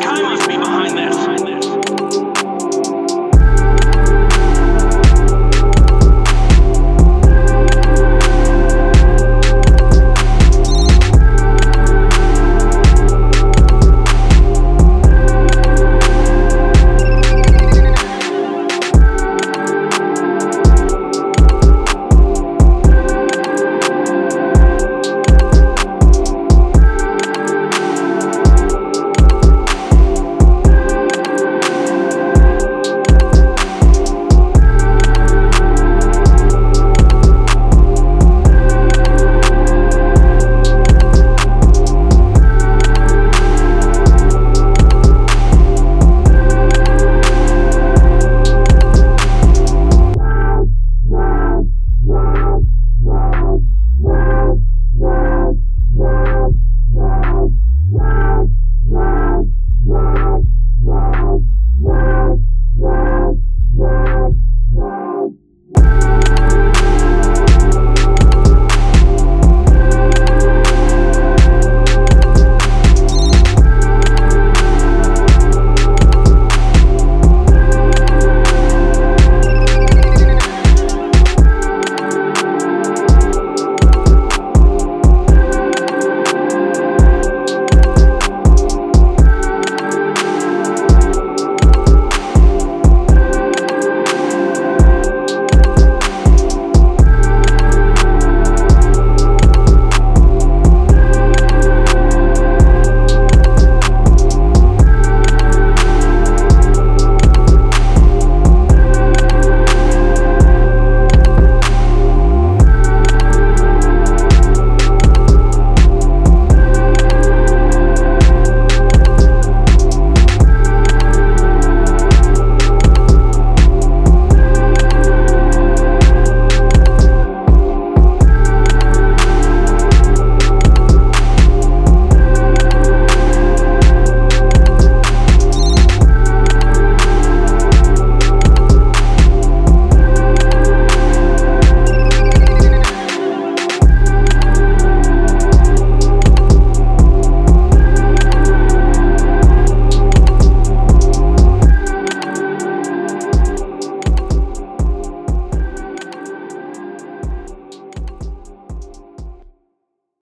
time.